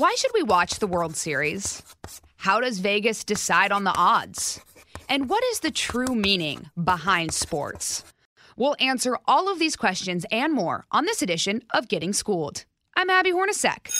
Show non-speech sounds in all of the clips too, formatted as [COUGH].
Why should we watch the World Series? How does Vegas decide on the odds? And what is the true meaning behind sports? We'll answer all of these questions and more on this edition of Getting Schooled. I'm Abby Hornacek.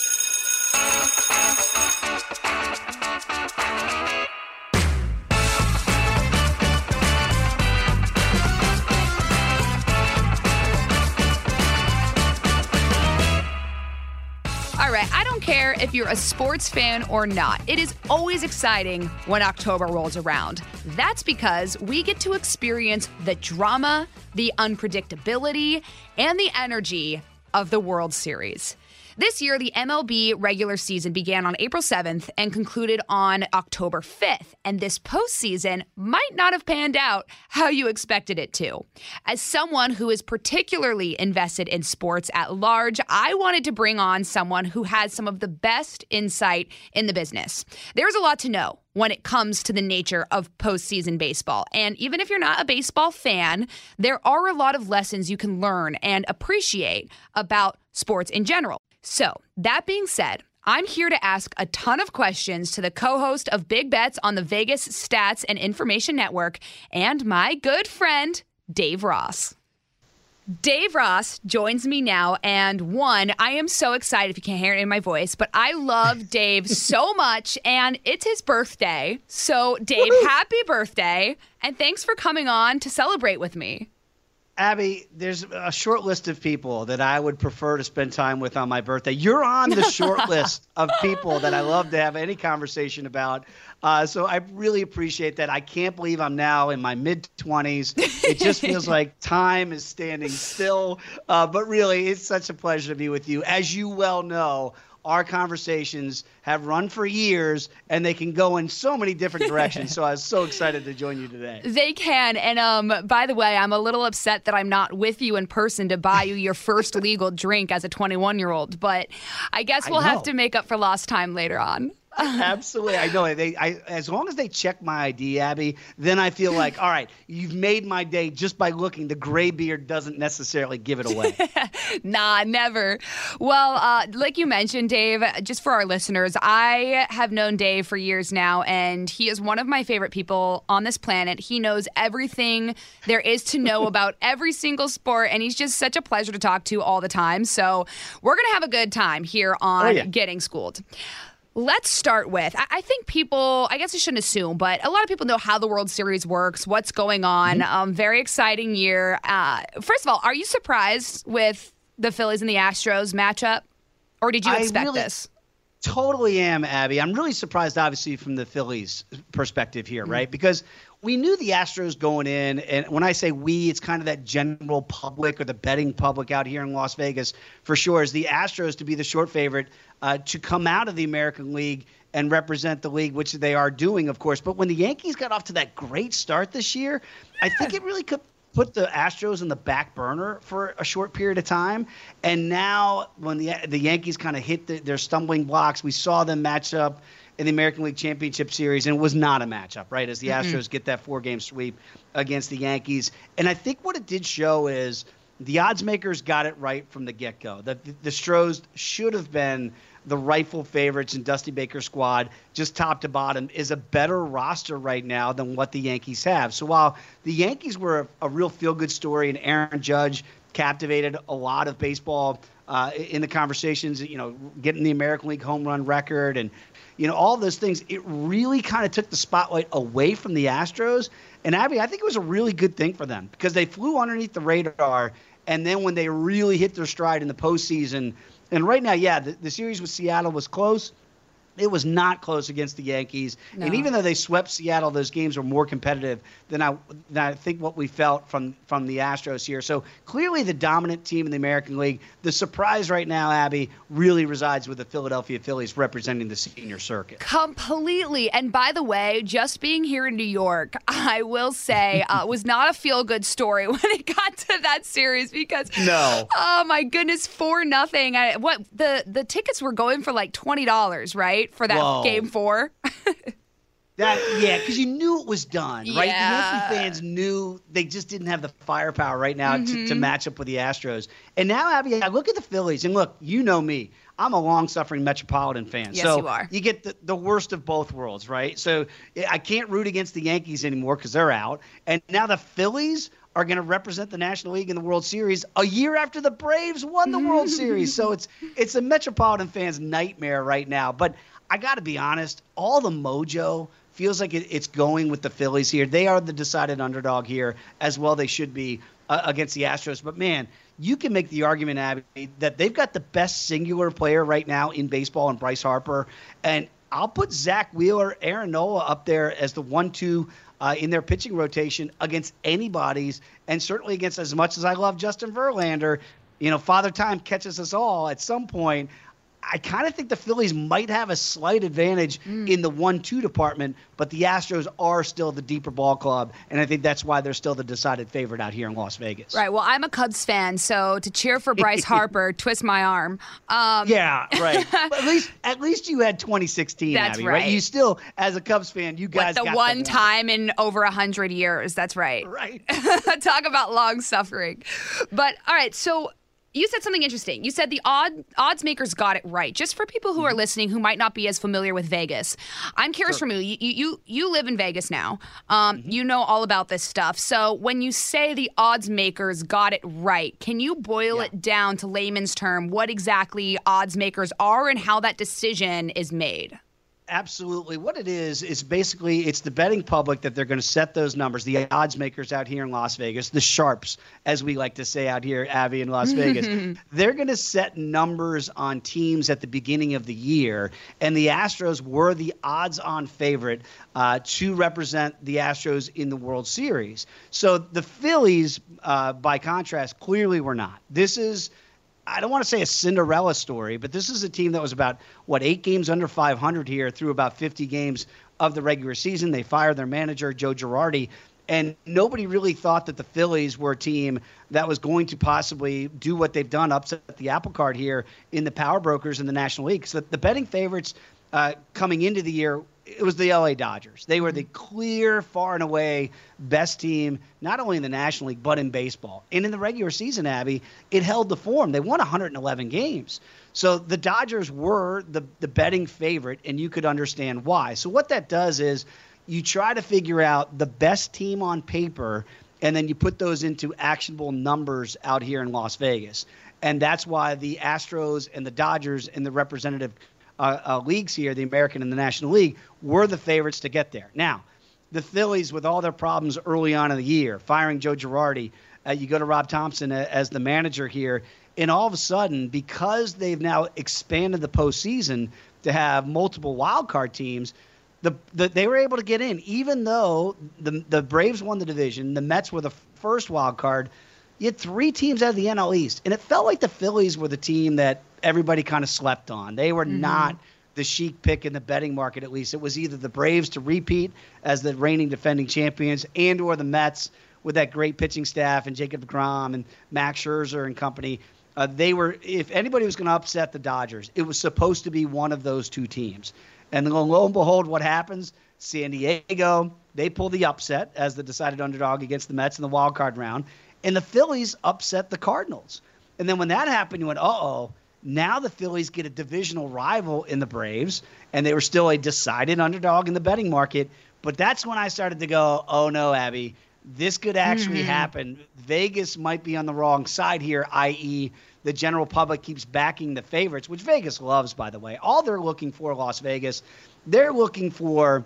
All right, I don't care if you're a sports fan or not. It is always exciting when October rolls around. That's because we get to experience the drama, the unpredictability, and the energy of the World Series. This year, the MLB regular season began on April 7th and concluded on October 5th, and this postseason might not have panned out how you expected it to. As someone who is particularly invested in sports at large, I wanted to bring on someone who has some of the best insight in the business. There's a lot to know when it comes to the nature of postseason baseball. And even if you're not a baseball fan, there are a lot of lessons you can learn and appreciate about sports in general. So, that being said, I'm here to ask a ton of questions to the co host of Big Bets on the Vegas Stats and Information Network and my good friend, Dave Ross. Dave Ross joins me now. And one, I am so excited if you can't hear it in my voice, but I love [LAUGHS] Dave so much. And it's his birthday. So, Dave, happy birthday. And thanks for coming on to celebrate with me. Abby, there's a short list of people that I would prefer to spend time with on my birthday. You're on the short [LAUGHS] list of people that I love to have any conversation about. Uh, so I really appreciate that. I can't believe I'm now in my mid 20s. It just feels [LAUGHS] like time is standing still. Uh, but really, it's such a pleasure to be with you. As you well know, our conversations have run for years and they can go in so many different [LAUGHS] directions. so I was so excited to join you today. They can. And um, by the way, I'm a little upset that I'm not with you in person to buy you your first [LAUGHS] legal drink as a 21 year old, but I guess we'll have to make up for lost time later on. Absolutely, I know. They, I, as long as they check my ID, Abby, then I feel like, all right, you've made my day just by looking. The gray beard doesn't necessarily give it away. [LAUGHS] nah, never. Well, uh, like you mentioned, Dave, just for our listeners, I have known Dave for years now, and he is one of my favorite people on this planet. He knows everything there is to know [LAUGHS] about every single sport, and he's just such a pleasure to talk to all the time. So we're gonna have a good time here on oh, yeah. Getting Schooled. Let's start with I think people, I guess I shouldn't assume, but a lot of people know how the World Series works, what's going on. Mm-hmm. Um, very exciting year. Uh, first of all, are you surprised with the Phillies and the Astros matchup? Or did you expect really, this? Totally am, Abby. I'm really surprised, obviously, from the Phillies' perspective here, mm-hmm. right? Because we knew the Astros going in, and when I say we, it's kind of that general public or the betting public out here in Las Vegas for sure, is the Astros to be the short favorite uh, to come out of the American League and represent the league, which they are doing, of course. But when the Yankees got off to that great start this year, I think it really could put the Astros in the back burner for a short period of time. And now, when the the Yankees kind of hit the, their stumbling blocks, we saw them match up in the American League Championship Series, and it was not a matchup, right? As the mm-hmm. Astros get that four game sweep against the Yankees. And I think what it did show is the odds makers got it right from the get go. That the, the Stros should have been the rightful favorites in Dusty Baker's squad, just top to bottom, is a better roster right now than what the Yankees have. So while the Yankees were a, a real feel good story and Aaron Judge captivated a lot of baseball uh, in the conversations, you know, getting the American League home run record and, you know, all those things, it really kind of took the spotlight away from the Astros. And Abby, I think it was a really good thing for them because they flew underneath the radar. And then when they really hit their stride in the postseason, and right now, yeah, the, the series with Seattle was close. It was not close against the Yankees. No. And even though they swept Seattle, those games were more competitive than I, than I think what we felt from, from the Astros here. So clearly the dominant team in the American League. The surprise right now, Abby, really resides with the Philadelphia Phillies representing the senior circuit. Completely. And by the way, just being here in New York, I will say, uh, [LAUGHS] was not a feel good story [LAUGHS] when it got to that series because no, oh my goodness, for nothing. I, what the the tickets were going for like twenty dollars, right, for that Whoa. game four. [LAUGHS] That yeah, because you knew it was done, right? Yeah. The Yankee fans knew they just didn't have the firepower right now to, Mm-hmm. to match up with the Astros. And now, Abby, I look at the Phillies, and look, you know me. I'm a long-suffering Metropolitan fan, Yes, so you are. You get the, the worst of both worlds, right? So I can't root against the Yankees anymore because they're out, and now the Phillies are going to represent the National League in the World Series a year after the Braves won the World [LAUGHS] Series. So it's it's a Metropolitan fan's nightmare right now. But I got to be honest, all the mojo feels like it, it's going with the Phillies here. They are the decided underdog here, as well they should be uh, against the Astros. But man, you can make the argument, Abby, that they've got the best singular player right now in baseball, and Bryce Harper. And I'll put Zack Wheeler, Aaron Nola up there as the one-two uh, in their pitching rotation against anybody's, and certainly against as much as I love Justin Verlander. You know, Father Time catches us all at some point. I kind of think the Phillies might have a slight advantage in the one-two department, but the Astros are still the deeper ball club, and I think that's why they're still the decided favorite out here in Las Vegas. right. Well, I'm a Cubs fan, so to cheer for Bryce [LAUGHS] Harper, twist my arm. Um, Yeah, right. [LAUGHS] at least, at least you had 2016, That's Abby, right. You still, as a Cubs fan, you What, guys the got one time in over a hundred years. That's right. right? [LAUGHS] Talk about long suffering. But all right, so you said something interesting. You said the odd odds makers got it right. Just for people who are listening who might not be as familiar with Vegas, I'm curious from you. You you you live in Vegas now. Um, You know all about this stuff. So when you say the odds makers got it right, can you boil Yeah. it down to layman's term? What exactly odds makers are and how that decision is made? Absolutely. What it is, is basically it's the betting public that they're going to set those numbers, the odds makers out here in Las Vegas, the sharps, as we like to say out here, Abby, in Las Vegas. [LAUGHS] they're going to set numbers on teams at the beginning of the year. And the Astros were the odds on favorite uh, to represent the Astros in the World Series. So the Phillies, uh, by contrast, clearly were not. This is. I don't want to say a Cinderella story, but this is a team that was about what eight games under 500 here through about 50 games of the regular season. They fired their manager Joe Girardi, and nobody really thought that the Phillies were a team that was going to possibly do what they've done, upset the apple cart here in the power brokers in the National League. So the betting favorites uh, coming into the year, it was the LA Dodgers. They were the mm-hmm. clear, far and away best team, not only in the National League, but in baseball. And in the regular season, Abby, it held the form. They won 111 games. So the Dodgers were the, the betting favorite, and you could understand why. So what that does is you try to figure out the best team on paper, and then you put those into actionable numbers out here in Las Vegas. And that's why the Astros and the Dodgers and the representative uh, uh, leagues here, the American and the National League, were the favorites to get there. Now, the Phillies, with all their problems early on in the year, firing Joe Girardi, uh, you go to Rob Thompson uh, as the manager here, and all of a sudden, because they've now expanded the postseason to have multiple wild card teams, the, the they were able to get in, even though the the Braves won the division, the Mets were the first wild card. You had three teams out of the NL East, and it felt like the Phillies were the team that everybody kind of slept on. They were not the chic pick in the betting market. At least it was either the Braves to repeat as the reigning defending champions, and or the Mets with that great pitching staff and Jacob deGrom and Max Scherzer and company. Uh, they were, if anybody was going to upset the Dodgers, it was supposed to be one of those two teams. And then lo and behold, what happens? San Diego, they pull the upset as the decided underdog against the Mets in the wild card round. And the Phillies upset the Cardinals. And then when that happened, you went, uh oh, now the Phillies get a divisional rival in the Braves, and they were still a decided underdog in the betting market. But that's when I started to go, oh no, Abby, this could actually happen. Vegas might be on the wrong side here, i.e., the general public keeps backing the favorites, which Vegas loves, by the way. All they're looking for, Las Vegas, they're looking for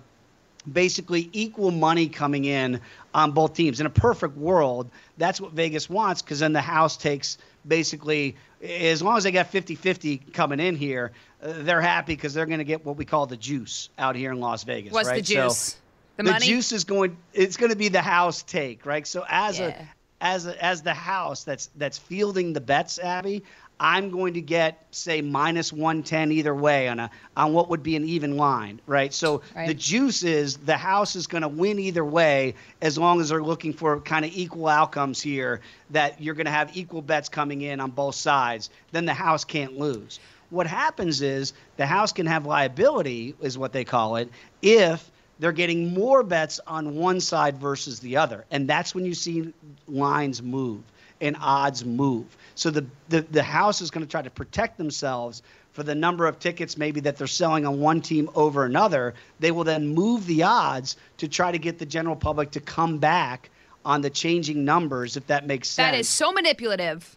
basically equal money coming in on both teams. In a perfect world, that's what Vegas wants because then the house takes basically, as long as they got 50 50 coming in here, uh, they're happy because they're going to get what we call the juice out here in Las Vegas. What's right? the juice? So the, the juice is going, it's going to be the house take, right? So as Yeah. a, as a, as the house that's that's fielding the bets, Abby, I'm going to get say minus 110 either way on a on what would be an even line, right? So Right. the juice is the house is going to win either way as long as they're looking for kind of equal outcomes here that you're going to have equal bets coming in on both sides. Then the house can't lose. What happens is the house can have liability is what they call it if they're getting more bets on one side versus the other. And that's when you see lines move and odds move. So the, the, the house is going to try to protect themselves for the number of tickets maybe that they're selling on one team over another. They will then move the odds to try to get the general public to come back on the changing numbers, if that makes sense. that is so manipulative.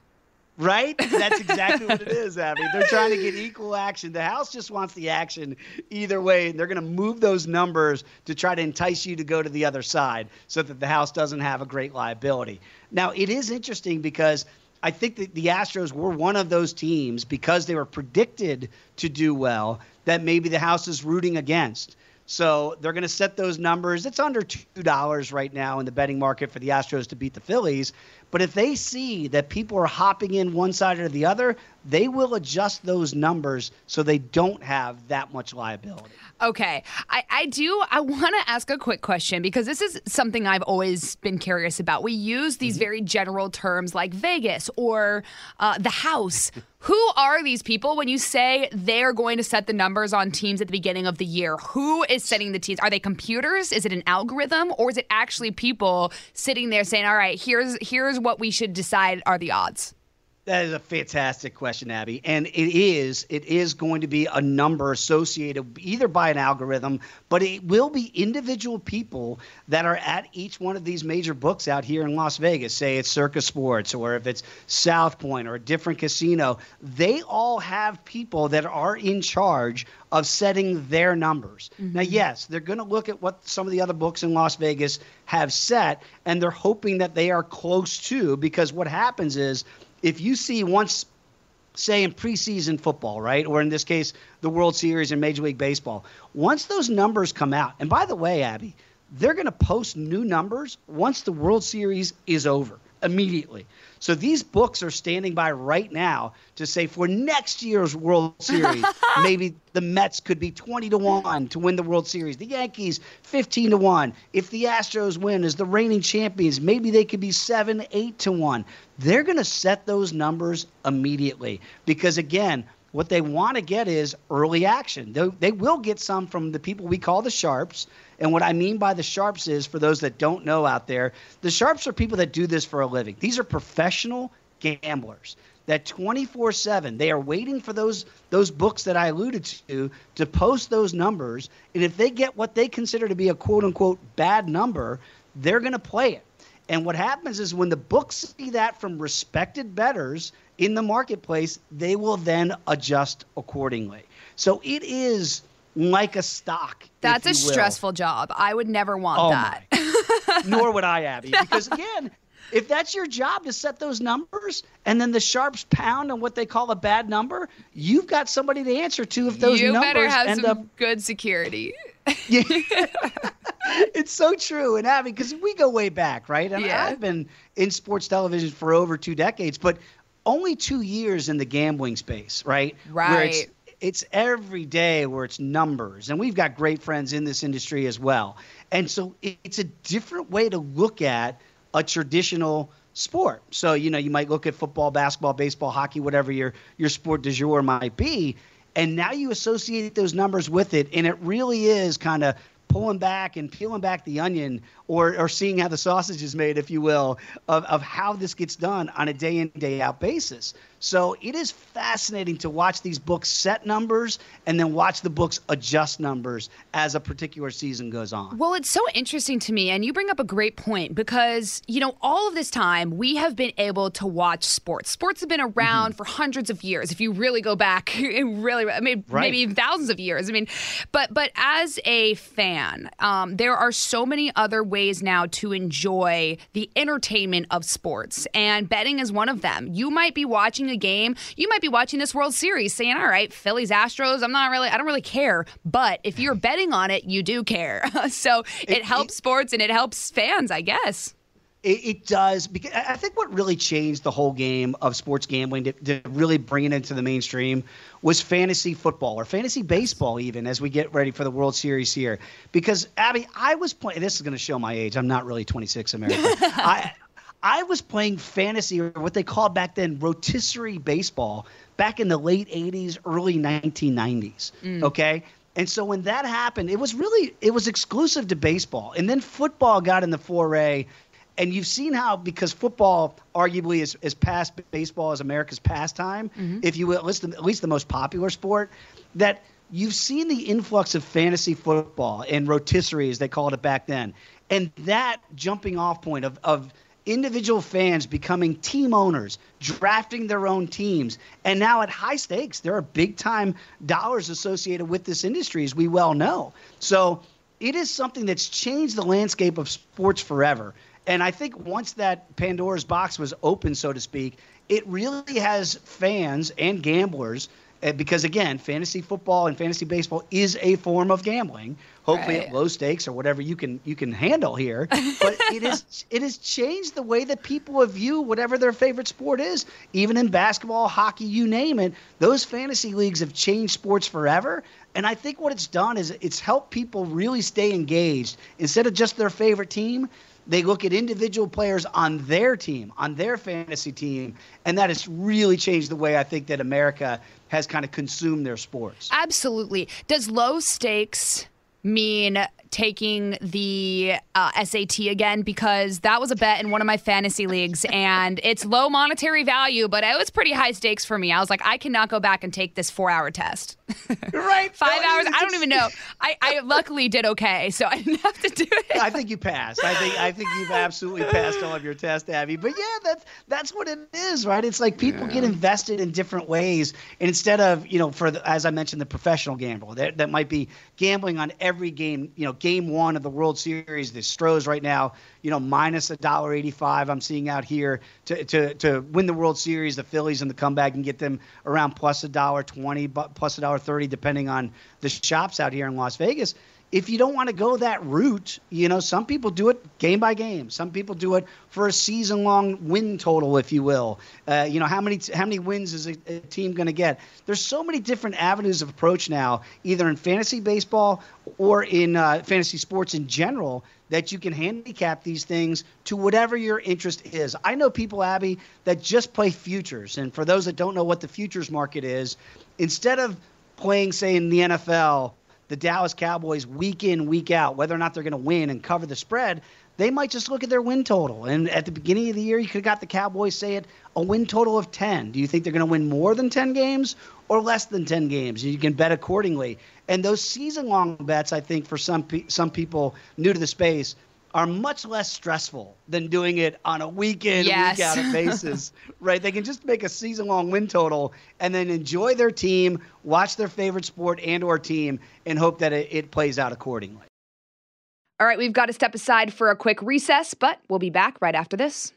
Right? That's exactly what it [LAUGHS] is, Abby. They're trying to get equal action. The House just wants the action either way, and they're going to move those numbers to try to entice you to go to the other side so that the House doesn't have a great liability. Now, it is interesting because I think that the Astros were one of those teams because they were predicted to do well that maybe the House is rooting against. So they're going to set those numbers. It's under $2 right now in the betting market for the Astros to beat the Phillies. But if they see that people are hopping in one side or the other, they will adjust those numbers so they don't have that much liability. Okay. I, I do. I want to ask a quick question because this is something I've always been curious about. We use these very general terms like Vegas or uh, the house. [LAUGHS] Who are these people when you say they're going to set the numbers on teams at the beginning of the year? Who is setting the teams? Are they computers? Is it an algorithm? Or is it actually people sitting there saying, all right, here's here's what we should decide are the odds? That is a fantastic question, Abby. And it is, it is going to be a number associated either by an algorithm, but it will be individual people that are at each one of these major books out here in Las Vegas. Say it's Circus Sports or if it's South Point or a different casino. They all have people that are in charge of setting their numbers. Mm-hmm. Now, yes, they're going to look at what some of the other books in Las Vegas have set, and they're hoping that they are close to, because what happens is if you see once say in preseason football, right? Or in this case, the World Series and Major League Baseball. Once those numbers come out, and by the way, Abby, they're going to post new numbers once the World Series is over immediately. So these books are standing by right now to say for next year's World [LAUGHS] Series, maybe the Mets could be 20 to 1 to win the World Series. The Yankees 15 to 1. If the Astros win as the reigning champions, maybe they could be 7, 8 to 1. They're going to set those numbers immediately because again, what they want to get is early action. They, they will get some from the people we call the sharps. And what I mean by the sharps is, for those that don't know out there, the sharps are people that do this for a living. These are professional gamblers that 24/7 they are waiting for those those books that I alluded to to post those numbers and if they get what they consider to be a quote unquote bad number they're going to play it and what happens is when the books see that from respected bettors in the marketplace they will then adjust accordingly so it is like a stock That's a will. stressful job. I would never want Oh that. [LAUGHS] Nor would I, Abby, because again, if that's your job to set those numbers, and then the sharps pound on what they call a bad number, you've got somebody to answer to if those you numbers better have end some up. good security. Yeah. [LAUGHS] it's so true, and Abby, because we go way back, right? And Yeah. I've been in sports television for over two decades, but only two years in the gambling space, right? Where it's, Right. it's every day where it's numbers, and we've got great friends in this industry as well. And so it's a different way to look at a traditional sport. So you know, you might look at football, basketball, baseball, hockey, whatever your your sport du jour might be, and now you associate those numbers with it, and it really is kind of pulling back and peeling back the onion or, or seeing how the sausage is made, if you will, of, of how this gets done on a day in, day out basis. So it is fascinating to watch these books set numbers and then watch the books adjust numbers as a particular season goes on. Well, it's so interesting to me, and you bring up a great point because, you know, all of this time we have been able to watch sports. Sports have been Mm-hmm. around for hundreds of years. If you really go back, [LAUGHS] really, I mean, Right. maybe even thousands of years. I mean, but but as a fan, Um, there are so many other ways now to enjoy the entertainment of sports, and betting is one of them. You might be watching a game, you might be watching this World Series saying, All right, Phillies, Astros, I'm not really, I don't really care. But if you're betting on it, you do care. [LAUGHS] so it, it helps it, sports and it helps fans, I guess. It, it, does because I think what really changed the whole game of sports gambling to, to, really bring it into the mainstream was fantasy football or fantasy baseball, even as we get ready for the World Series here. Because Abby, I was playing. This is going to show my age. I'm not really 26 American. [LAUGHS] I I was playing fantasy or what they called back then rotisserie baseball back in the late 80s, early 1990s. Mm. Okay. And so when that happened, it was really it was exclusive to baseball. And then football got in the foray and you've seen how because football arguably is, is past baseball as America's pastime, mm-hmm. if you will, at least, the, at least the most popular sport, that you've seen the influx of fantasy football and rotisserie, as they called it back then, and that jumping off point of, of individual fans becoming team owners, drafting their own teams, and now at high stakes, there are big time dollars associated with this industry, as we well know. So it is something that's changed the landscape of sports forever. And I think once that Pandora's box was open, so to speak, it really has fans and gamblers uh, because again, fantasy football and fantasy baseball is a form of gambling. Hopefully right. at low stakes or whatever you can you can handle here. But [LAUGHS] it is it has changed the way that people view whatever their favorite sport is. Even in basketball, hockey, you name it, those fantasy leagues have changed sports forever. And I think what it's done is it's helped people really stay engaged instead of just their favorite team. They look at individual players on their team, on their fantasy team, and that has really changed the way I think that America has kind of consumed their sports. Absolutely. Does low stakes mean taking the uh, SAT again because that was a bet in one of my fantasy leagues and [LAUGHS] it's low monetary value, but it was pretty high stakes for me. I was like, I cannot go back and take this four hour test. [LAUGHS] right. Five no, hours. I don't even know. I, I [LAUGHS] luckily did okay, so I didn't have to do it. I think you passed. I think I think you've absolutely passed all of your tests, Abby. But yeah, that's that's what it is, right? It's like people yeah. get invested in different ways, and instead of you know, for the, as I mentioned, the professional gamble that that might be gambling on every game, you know, game one of the World Series. The Stros right now, you know, minus a dollar eighty-five. I'm seeing out here to to to win the World Series. The Phillies and the comeback and get them around plus a dollar twenty, but plus a dollar thirty, depending on the shops out here in Las Vegas if you don't want to go that route, you know, some people do it game by game. Some people do it for a season long win total, if you will. Uh, you know, how many how many wins is a, a team going to get? There's so many different avenues of approach now, either in fantasy baseball or in uh, fantasy sports in general, that you can handicap these things to whatever your interest is. I know people, Abby, that just play futures, and for those that don't know what the futures market is, instead of playing, say, in the NFL the Dallas Cowboys week in, week out, whether or not they're going to win and cover the spread, they might just look at their win total. And at the beginning of the year, you could have got the Cowboys say it a win total of 10. Do you think they're going to win more than 10 games or less than 10 games? You can bet accordingly. And those season long bets, I think, for some, pe- some people new to the space, are much less stressful than doing it on a weekend, yes. week out [LAUGHS] basis, right? They can just make a season long win total and then enjoy their team, watch their favorite sport and or team, and hope that it, it plays out accordingly. All right, we've got to step aside for a quick recess, but we'll be back right after this.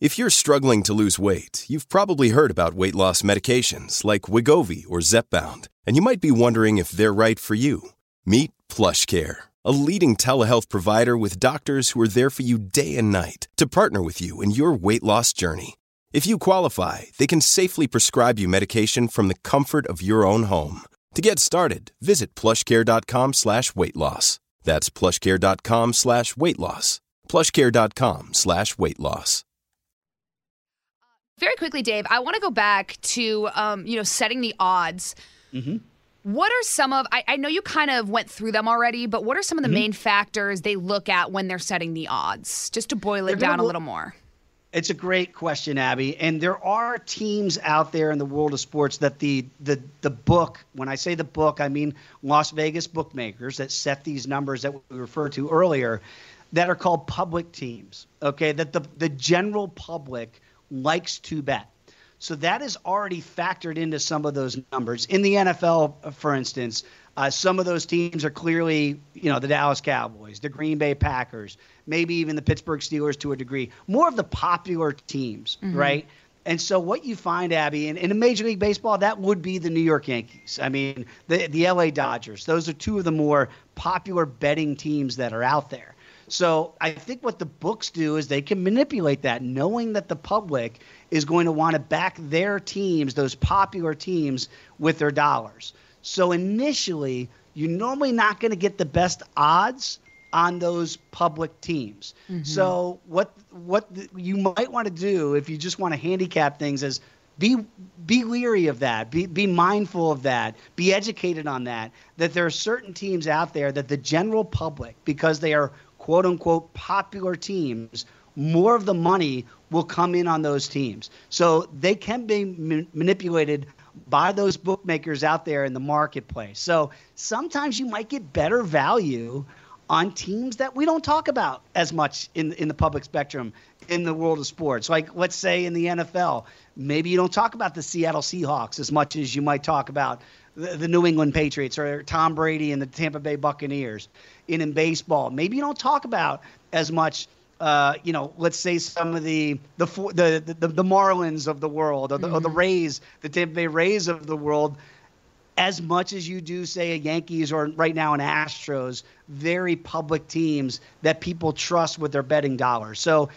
If you're struggling to lose weight, you've probably heard about weight loss medications like Wegovy or Zepbound, and you might be wondering if they're right for you. Meet PlushCare a leading telehealth provider with doctors who are there for you day and night to partner with you in your weight loss journey. If you qualify, they can safely prescribe you medication from the comfort of your own home. To get started, visit plushcare.com slash weight loss. That's plushcare.com slash weight loss. Plushcare.com slash weight loss. Very quickly, Dave, I want to go back to um, you know, setting the odds. Mm-hmm what are some of, I, I, know you kind of went through them already, but what are some of the mm-hmm. main factors they look at when they're setting the odds? Just to boil it they're down a little more. It's a great question, Abby. And there are teams out there in the world of sports that the the the book, when I say the book, I mean Las Vegas bookmakers that set these numbers that we referred to earlier, that are called public teams. Okay, that the the general public likes to bet. So that is already factored into some of those numbers. In the NFL, for instance, Uh, some of those teams are clearly, you know, the Dallas Cowboys, the Green Bay Packers, maybe even the Pittsburgh Steelers to a degree. More of the popular teams, mm-hmm. right? And so what you find, Abby, in, in Major League Baseball, that would be the New York Yankees. I mean, the the LA Dodgers. Those are two of the more popular betting teams that are out there. So I think what the books do is they can manipulate that, knowing that the public is going to want to back their teams, those popular teams, with their dollars. So initially, you're normally not going to get the best odds on those public teams. Mm-hmm. So what what you might want to do if you just want to handicap things is be be leery of that. Be be mindful of that. Be educated on that. That there are certain teams out there that the general public, because they are quote unquote popular teams, more of the money will come in on those teams. So they can be ma- manipulated by those bookmakers out there in the marketplace. So sometimes you might get better value on teams that we don't talk about as much in in the public spectrum in the world of sports. Like let's say in the NFL, maybe you don't talk about the Seattle Seahawks as much as you might talk about the, the New England Patriots or Tom Brady and the Tampa Bay Buccaneers. In in baseball, maybe you don't talk about as much. Uh, you know, let's say some of the the the the, the Marlins of the world, or the, mm-hmm. or the mm-hmm. Rays, the Tampa Bay Rays of the world, as much as you do, say, a Yankees or right now an Astros, very public teams that people trust with their betting dollars. So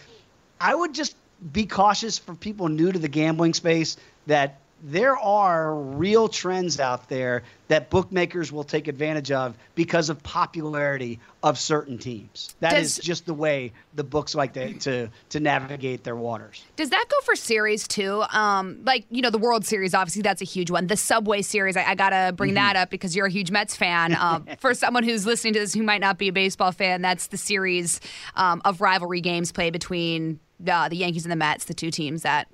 I would just be cautious for people new to the gambling space that there are real trends out there that bookmakers will take advantage of because of popularity of certain teams. That does, is just the way the books like to, to to navigate their waters. Does that go for series too? Um, like you know, the World Series, obviously that's a huge one. The Subway Series, I, I gotta bring mm-hmm. that up because you're a huge Mets fan. [LAUGHS] Um, for someone who's listening to this who might not be a baseball fan, that's the series um, of rivalry games played between uh, the Yankees and the Mets, the two teams that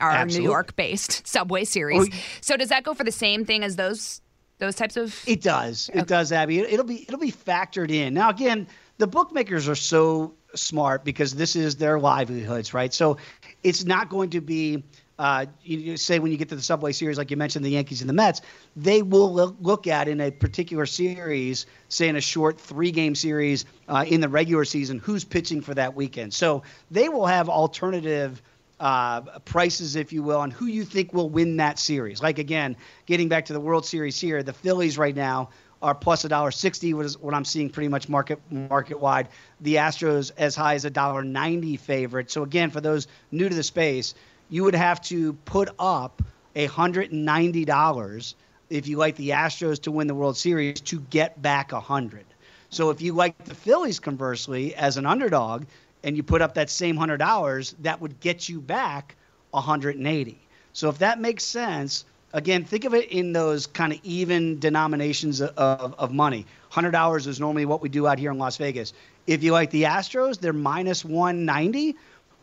our Absolutely. New York based [LAUGHS] Subway series. Oh, so does that go for the same thing as those those types of It does. Okay. It does, Abby. It, will be it'll be factored in. Now again, the bookmakers are so smart because this is their livelihoods, right? So it's not going to be uh, you, say when you get to the Subway Series, like you mentioned, the Yankees and the Mets, they will look at in a particular series, say in a short three-game series uh, in the regular season, who's pitching for that weekend. So they will have alternative uh, prices, if you will, on who you think will win that series. Like again, getting back to the World Series here, the Phillies right now are plus a dollar sixty, what is what I'm seeing pretty much market market wide. The Astros as high as a dollar ninety favorite. So again, for those new to the space, you would have to put up hundred and ninety dollars if you like the Astros to win the World Series to get back a hundred. So if you like the Phillies conversely as an underdog, and you put up that same hundred dollars, that would get you back 180. So if that makes sense, again, think of it in those kind of even denominations of, of money. Hundred dollars is normally what we do out here in Las Vegas. If you like the Astros, they're minus 190.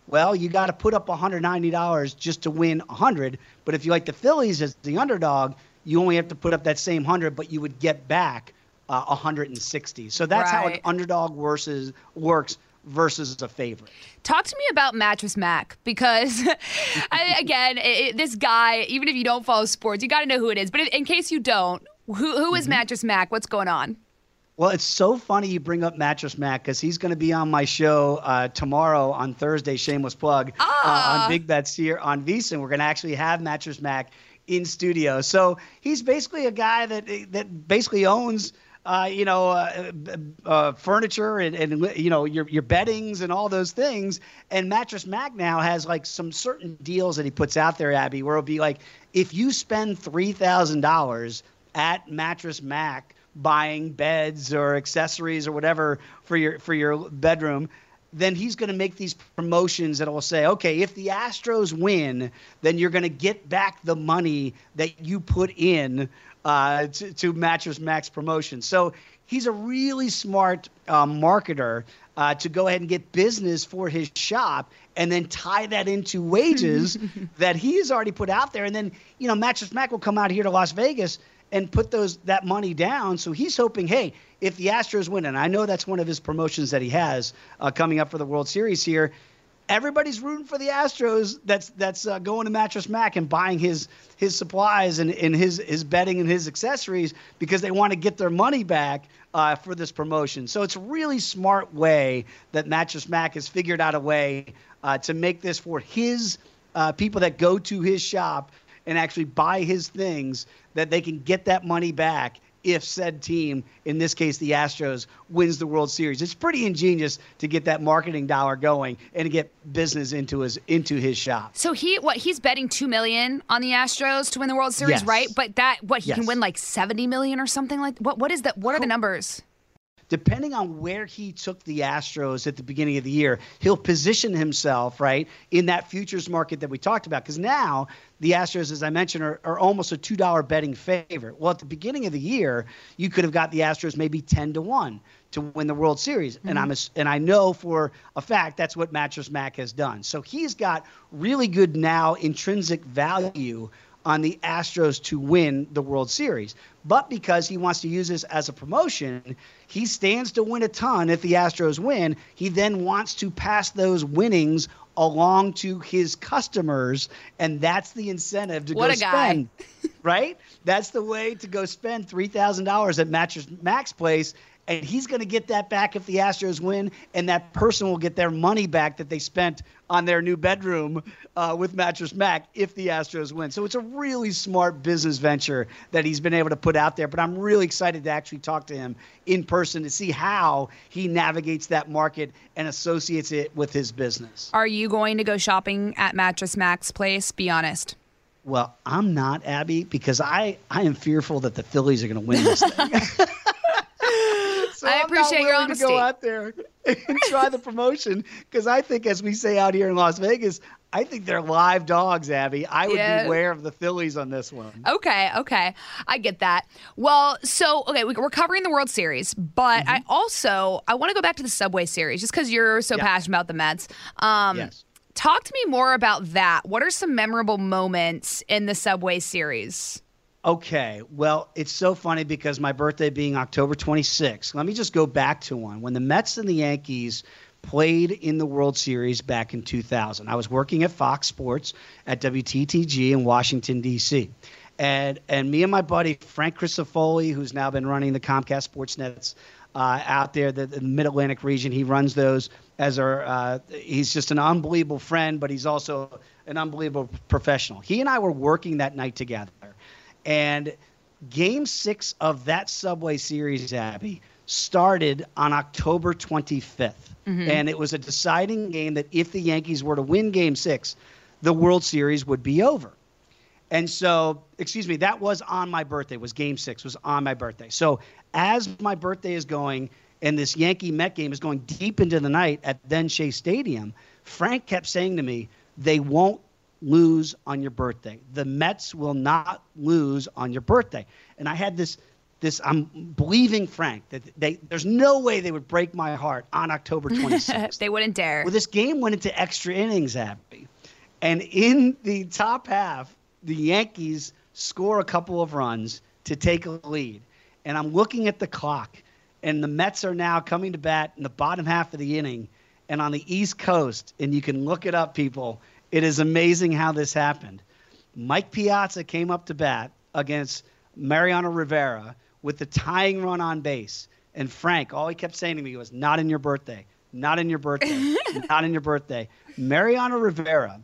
Well, you got to put up $190 just to win 100. But if you like the Phillies as the underdog, you only have to put up that same 100, but you would get back uh, 160. So that's right. how an underdog versus works versus a favorite. Talk to me about Mattress Mac because, [LAUGHS] I, again, it, this guy, even if you don't follow sports, you got to know who it is. But in case you don't, who, who is mm-hmm. Mattress Mac? What's going on? Well, it's so funny you bring up Mattress Mac because he's going to be on my show uh, tomorrow on Thursday. Shameless plug uh, on ah. Big Bets here on VSiN. We're going to actually have Mattress Mac in studio. So he's basically a guy that that basically owns uh, you know, uh, uh, furniture and, and, you know your your beddings and all those things. And Mattress Mac now has like some certain deals that he puts out there, Abby, where it'll be like if you spend three thousand dollars at Mattress Mac buying beds or accessories or whatever for your for your bedroom then he's going to make these promotions that will say, okay, if the Astros win, then you're going to get back the money that you put in uh, to, to Mattress Mac's promotion. So he's a really smart uh, marketer uh, to go ahead and get business for his shop and then tie that into wages [LAUGHS] that he's already put out there. And then, you know, Mattress Mac will come out here to Las Vegas and put those that money down. So he's hoping, hey, if the Astros win, and I know that's one of his promotions that he has uh, coming up for the World Series here, everybody's rooting for the Astros. That's that's uh, going to Mattress Mac and buying his his supplies and, and his his bedding and his accessories because they want to get their money back uh, for this promotion. So it's a really smart way that Mattress Mac has figured out a way uh, to make this for his uh, people that go to his shop and actually buy his things that they can get that money back if said team, in this case the Astros, wins the World Series. It's pretty ingenious to get that marketing dollar going and to get business into his into his shop. So he what he's betting two million on the Astros to win the World Series, yes. right? But that what he yes. can win like seventy million or something like what what is that what are the numbers? Depending on where he took the Astros at the beginning of the year, he'll position himself, right, in that futures market that we talked about. Because now the Astros, as I mentioned, are, are almost a $2 betting favorite. Well, at the beginning of the year, you could have got the Astros maybe 10 to 1 to win the World Series. Mm-hmm. And I'm a, and I know for a fact that's what Mattress Mac has done. So he's got really good now intrinsic value on the Astros to win the World Series. But because he wants to use this as a promotion, he stands to win a ton if the Astros win. He then wants to pass those winnings along to his customers, and that's the incentive to what go a spend. [LAUGHS] right? That's the way to go spend three thousand dollars at Mattress Mac's Place and he's going to get that back if the Astros win, and that person will get their money back that they spent on their new bedroom uh, with Mattress Mac if the Astros win. So it's a really smart business venture that he's been able to put out there. But I'm really excited to actually talk to him in person to see how he navigates that market and associates it with his business. Are you going to go shopping at Mattress Mac's place? Be honest. Well, I'm not, Abby, because I, I am fearful that the Phillies are going to win this thing. [LAUGHS] So I appreciate your honesty. To go out there and [LAUGHS] try the promotion because I think, as we say out here in Las Vegas, I think they're live dogs, Abby. I would yeah. beware of the Phillies on this one. Okay, okay. I get that. Well, so okay, we're covering the World Series, but mm-hmm. I also I want to go back to the Subway Series just because you're so yeah. passionate about the Mets. Um, yes. Talk to me more about that. What are some memorable moments in the Subway Series? Okay. Well, it's so funny because my birthday being October 26th. Let me just go back to one. When the Mets and the Yankees played in the World Series back in 2000, I was working at Fox Sports at WTTG in Washington, D.C. And, and me and my buddy, Frank Crisafulli, who's now been running the Comcast Sportsnets uh, out there, the, the Mid Atlantic region, he runs those as our, uh, he's just an unbelievable friend, but he's also an unbelievable professional. He and I were working that night together and game six of that Subway Series, Abby, started on October 25th. Mm-hmm. And it was a deciding game that if the Yankees were to win game six, the World Series would be over. And so, excuse me, that was on my birthday, was game six, was on my birthday. So as my birthday is going and this Yankee Met game is going deep into the night at then Shea Stadium, Frank kept saying to me, they won't lose on your birthday. The Mets will not lose on your birthday. And I had this this I'm believing Frank that they there's no way they would break my heart on October [LAUGHS] 26th. they wouldn't dare. Well, this game went into extra innings, Abby. And in the top half, the Yankees score a couple of runs to take a lead. And I'm looking at the clock, and the Mets are now coming to bat in the bottom half of the inning. And on the East Coast, and you can look it up, people, it is amazing how this happened. Mike Piazza came up to bat against Mariano Rivera with the tying run on base. And Frank, all he kept saying to me was, Not in your birthday. Not in your birthday. [LAUGHS] not in your birthday. Mariano Rivera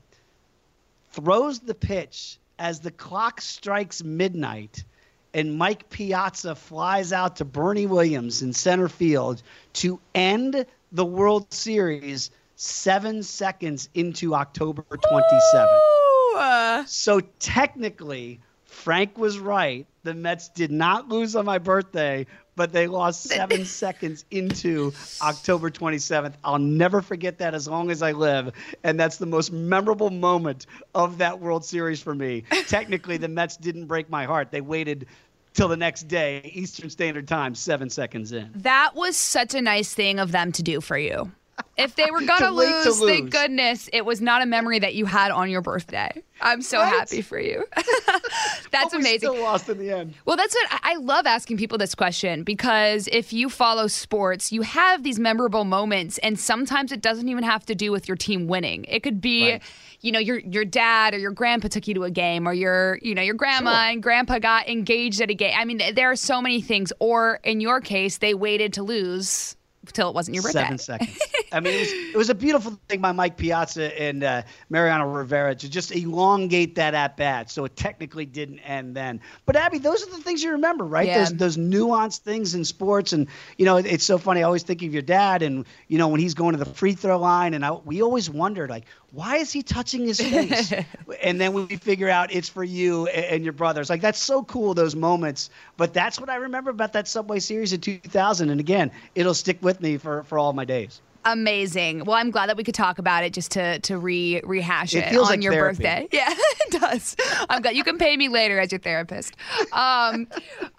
throws the pitch as the clock strikes midnight and Mike Piazza flies out to Bernie Williams in center field to end the World Series seven seconds into October 27th. So technically, Frank was right. The Mets did not lose on my birthday, but they lost [LAUGHS] seven seconds into October 27th. I'll never forget that as long as I live. And that's the most memorable moment of that World Series for me. [LAUGHS] Technically, the Mets didn't break my heart. They waited till the next day, Eastern Standard Time, seven seconds in. That was such a nice thing of them to do for you. If they were [LAUGHS] gonna to lose, thank goodness it was not a memory that you had on your birthday. I'm so Right? happy for you. [LAUGHS] [LAUGHS] That's amazing. Still lost in the end. Well, that's what I I love asking people this question because if you follow sports, you have these memorable moments, and sometimes it doesn't even have to do with your team winning. It could be, Right. you know, your your dad or your grandpa took you to a game, or your you know your grandma Sure. and grandpa got engaged at a game. I mean, there are so many things. Or in your case, they waited to lose till it wasn't your birthday. Seven seconds. [LAUGHS] I mean, it was, it was a beautiful thing by Mike Piazza and uh, Mariano Rivera to just elongate that at bat, so it technically didn't end then. But Abby, those are the things you remember, right? Yeah. Those those nuanced things in sports, and you know, it- it's so funny. I always think of your dad, and you know, when he's going to the free throw line, and I, we always wondered, like, why is he touching his [LAUGHS] face? and then we figure out it's for you and, your brothers. Like that's so cool those moments. But that's what I remember about that Subway Series in 2000. And again, it'll stick with me for for all my days. Amazing. Well, I'm glad that we could talk about it just to to re rehash It it, on like your therapy. birthday. [LAUGHS] Yeah, it does. I'm glad you can pay me later as your therapist. Um,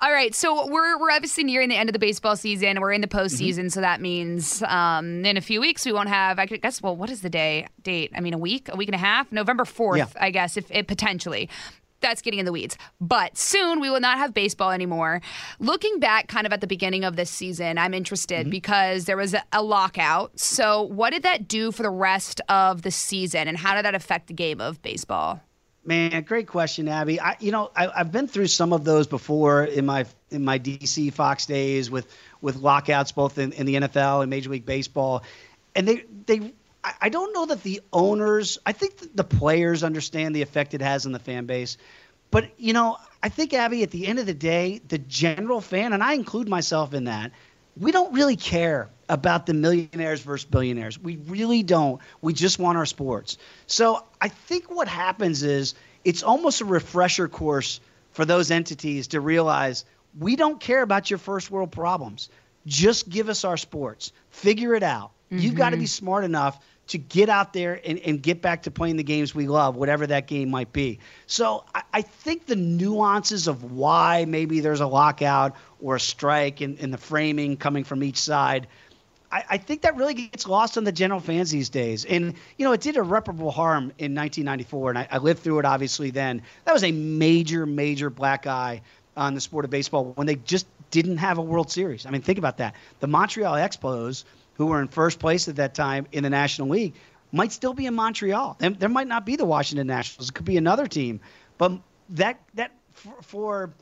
all right, so we're we're obviously nearing the end of the baseball season. We're in the postseason, so that means um, in a few weeks we won't have. I guess. Well, what is the day date? I mean, a week, a week and a half, November fourth. Yeah. I guess if it potentially that's getting in the weeds. But soon we will not have baseball anymore. Looking back kind of at the beginning of this season, I'm interested mm-hmm. because there was a, a lockout. So, what did that do for the rest of the season and how did that affect the game of baseball? Man, great question, Abby. I, you know, I, I've been through some of those before in my in my DC Fox days with with lockouts, both in, in the NFL and Major League Baseball, and they they. I- I don't know that the owners. I think the players understand the effect it has on the fan base, but you know, I think Abby, at the end of the day, the general fan, and I include myself in that, we don't really care about the millionaires versus billionaires. We really don't. We just want our sports. So I think what happens is it's almost a refresher course for those entities to realize we don't care about your first world problems. Just give us our sports. Figure it out. You've got to mm-hmm. be smart enough to get out there and, and get back to playing the games we love, whatever that game might be. So I, I think the nuances of why maybe there's a lockout or a strike and, and the framing coming from each side. I, I think that really gets lost on the general fans these days. And, you know, it did irreparable harm in 1994, and I, I lived through it obviously then. That was a major, major black eye on the sport of baseball when they just didn't have a World Series. I mean, think about that. The Montreal Expos, who were in first place at that time in the National League, might still be in Montreal. There, there might not be the Washington Nationals. It could be another team. But that, that for, for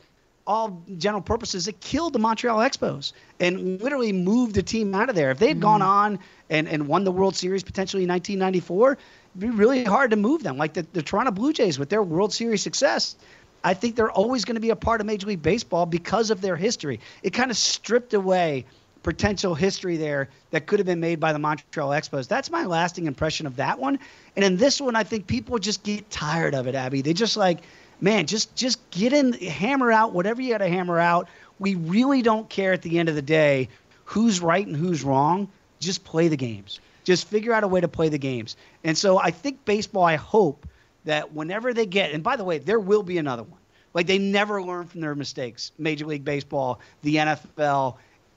all general purposes, it killed the Montreal Expos and literally moved the team out of there. If they had mm-hmm. gone on and, and won the World Series potentially in 1994, it'd be really hard to move them. Like the, the Toronto Blue Jays with their World Series success, I think they're always going to be a part of Major League Baseball because of their history. It kind of stripped away potential history there that could have been made by the Montreal Expos. That's my lasting impression of that one. And in this one, I think people just get tired of it, Abby. They just like, man, just just get in, hammer out whatever you got to hammer out. We really don't care at the end of the day who's right and who's wrong. Just play the games. Just figure out a way to play the games. And so I think baseball, I hope that whenever they get, and by the way, there will be another one. Like they never learn from their mistakes. Major League Baseball, the NFL,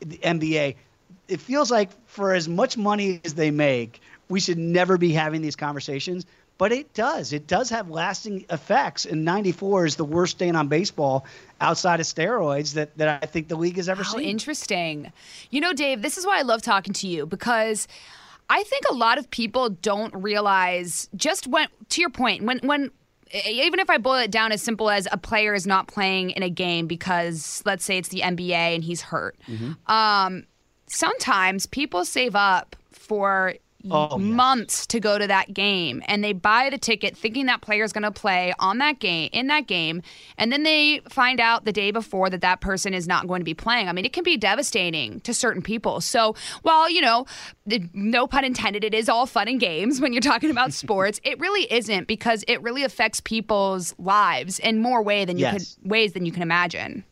the NBA. It feels like for as much money as they make, we should never be having these conversations. But it does. It does have lasting effects. And 94 is the worst stain on baseball outside of steroids that, that I think the league has ever How seen. interesting. You know, Dave, this is why I love talking to you because I think a lot of people don't realize just when to your point, when when even if I boil it down as simple as a player is not playing in a game because let's say it's the NBA and he's hurt. Mm-hmm. Um, sometimes people save up for Oh, months to go to that game. And they buy the ticket thinking that player is going to play on that game in that game. And then they find out the day before that that person is not going to be playing. I mean it can be devastating to certain people. So while you know no pun intended it is all fun and games when you're talking about [LAUGHS] sports it really isn't because it really affects people's lives in more way than you Yes. could ways than you can imagine.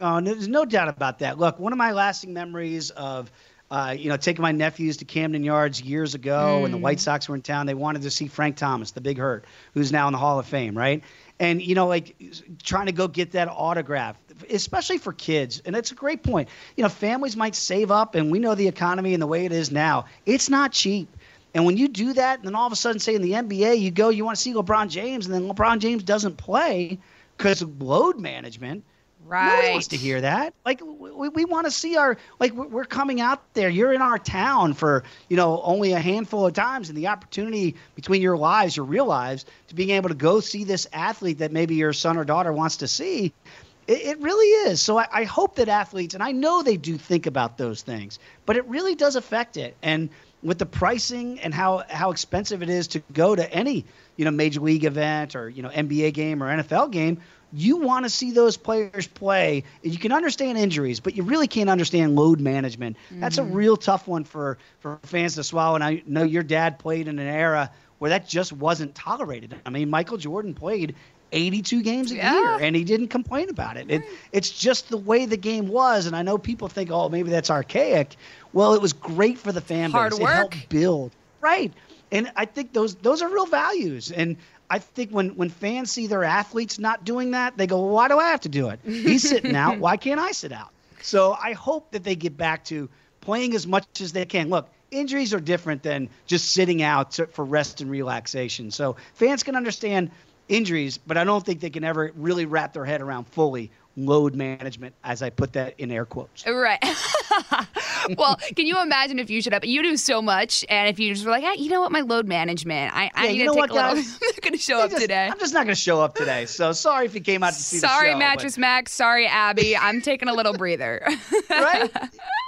Oh, there's no doubt about that. Look, one of my lasting memories of, uh, you know, taking my nephews to Camden Yards years ago when the White Sox were in town, they wanted to see Frank Thomas, the big hurt, who's now in the Hall of Fame, right? and you know like trying to go get that autograph especially for kids and it's a great point. You know families might save up and we know the economy and the way it is now. It's not cheap. And when you do that and then all of a sudden say in the nba you go you want to see lebron james and then lebron james doesn't play because of load management Right. Nobody wants to hear that. Like we, we want to see our like we're coming out there. You're in our town for you know only a handful of times, and the opportunity between your lives, your real lives, to being able to go see this athlete that maybe your son or daughter wants to see. It, it really is. So I, I hope that athletes, and I know they do think about those things, but it really does affect it. And with the pricing and how how expensive it is to go to any you know major league event or you know NBA game or NFL game you want to see those players play. You can understand injuries, but you really can't understand load management. Mm-hmm. That's a mm-hmm. real tough one for, for fans to swallow. And I know your dad played in an era where that just wasn't tolerated. I mean, Michael Jordan played 82 games a yeah. year and he didn't complain about it. it. It's just the way the game was. And I know people think, oh, maybe that's archaic. Well, it was great for the fan Hard base. Work. It helped build. Right. And I think those those are real values. And I think when when fans see their athletes not doing that, they go, well, "Why do I have to do it? He's sitting out. [LAUGHS] Why can't I sit out?" So I hope that they get back to playing as much as they can. Look, injuries are different than just sitting out to, for rest and relaxation. So fans can understand injuries, but I don't think they can ever really wrap their head around fully load management, as I put that in air quotes. Right. [LAUGHS] well, can you imagine if you showed up? You do so much, and if you just were like, hey, you know what, my load management, I, I yeah, need to take what, a little. [LAUGHS] I'm not going to show up just, today. I'm just not going to show up today. So sorry if you came out to see sorry, the show. Sorry, Mattress but... Max. Sorry, Abby. I'm taking a little breather. [LAUGHS] right?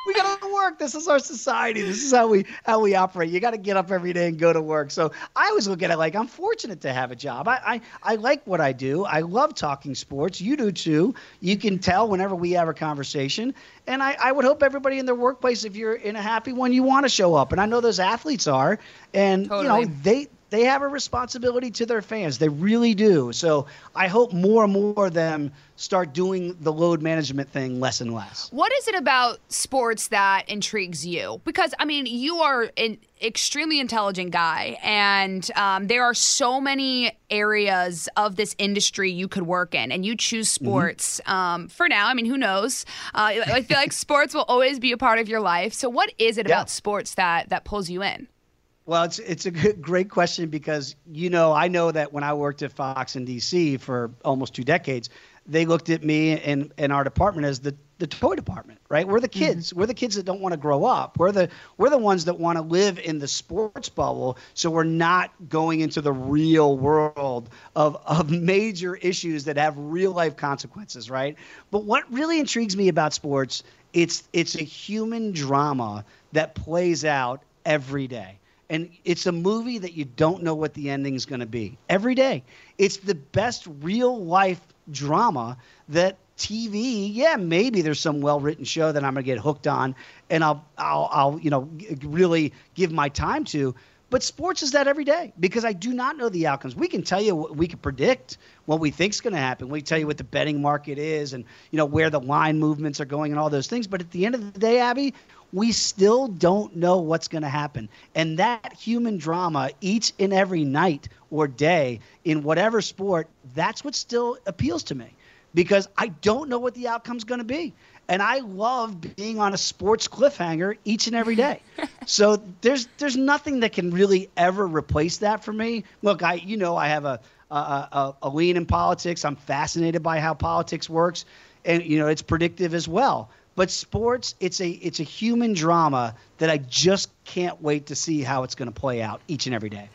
we gotta work. This is our society. This is how we how we operate. You got to get up every day and go to work. So I always look at it like I'm fortunate to have a job. I, I I like what I do. I love talking sports. You do too. You can tell whenever we have a conversation. And I, I would hope everybody in their workplace, if you're in a happy one, you want to show up. And I know those athletes are. And totally. you know they they have a responsibility to their fans. They really do. So I hope more and more of them start doing the load management thing less and less. What is it about sports that intrigues you? Because, I mean, you are an extremely intelligent guy, and um, there are so many areas of this industry you could work in, and you choose mm-hmm. sports mm-hmm. um, for now. I mean, who knows? Uh, I feel like [LAUGHS] sports will always be a part of your life. So, what is it yeah. about sports that, that pulls you in? Well, it's it's a good, great question because you know I know that when I worked at Fox in D.C. for almost two decades, they looked at me and, and our department as the, the toy department, right? We're the mm-hmm. kids. Mm-hmm. We're the kids that don't want to grow up. We're the we're the ones that want to live in the sports bubble, so we're not going into the real world of of major issues that have real life consequences, right? But what really intrigues me about sports, it's it's a human drama that plays out every day and it's a movie that you don't know what the ending is going to be every day. It's the best real life drama that TV, yeah, maybe there's some well-written show that I'm going to get hooked on and I'll I'll I'll you know really give my time to. But sports is that every day because I do not know the outcomes. We can tell you what we can predict what we think is going to happen. We tell you what the betting market is and you know where the line movements are going and all those things. But at the end of the day, Abby, we still don't know what's going to happen. And that human drama each and every night or day in whatever sport, that's what still appeals to me because I don't know what the outcome's going to be. And I love being on a sports cliffhanger each and every day. [LAUGHS] so there's there's nothing that can really ever replace that for me. Look, I you know I have a a, a, a lean in politics. I'm fascinated by how politics works, and you know it's predictive as well. But sports, it's a it's a human drama that I just can't wait to see how it's going to play out each and every day.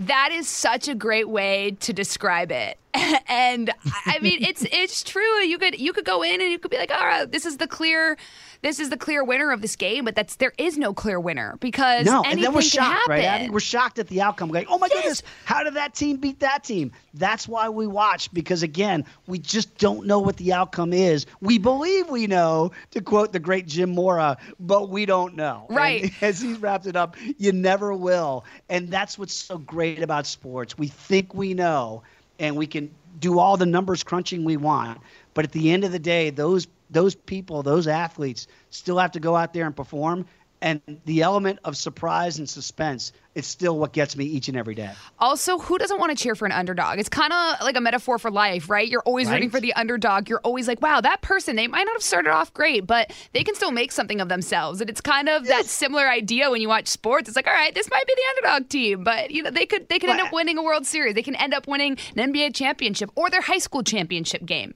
That is such a great way to describe it. [LAUGHS] and I mean it's it's true. You could you could go in and you could be like, all right, this is the clear this is the clear winner of this game, but that's there is no clear winner because no, and then we're shocked, right? Abby? We're shocked at the outcome. Like, oh my yes. goodness, how did that team beat that team? That's why we watch because again, we just don't know what the outcome is. We believe we know, to quote the great Jim Mora, but we don't know. Right. And [LAUGHS] as he's wrapped it up, you never will, and that's what's so great about sports. We think we know, and we can do all the numbers crunching we want, but at the end of the day, those those people, those athletes, still have to go out there and perform. And the element of surprise and suspense it's still what gets me each and every day. Also, who doesn't want to cheer for an underdog? It's kind of like a metaphor for life, right? You're always right? rooting for the underdog. You're always like, wow, that person, they might not have started off great, but they can still make something of themselves. And it's kind of yes. that similar idea when you watch sports. It's like, all right, this might be the underdog team, but you know, they could they could end up winning a World Series. They can end up winning an NBA championship or their high school championship game.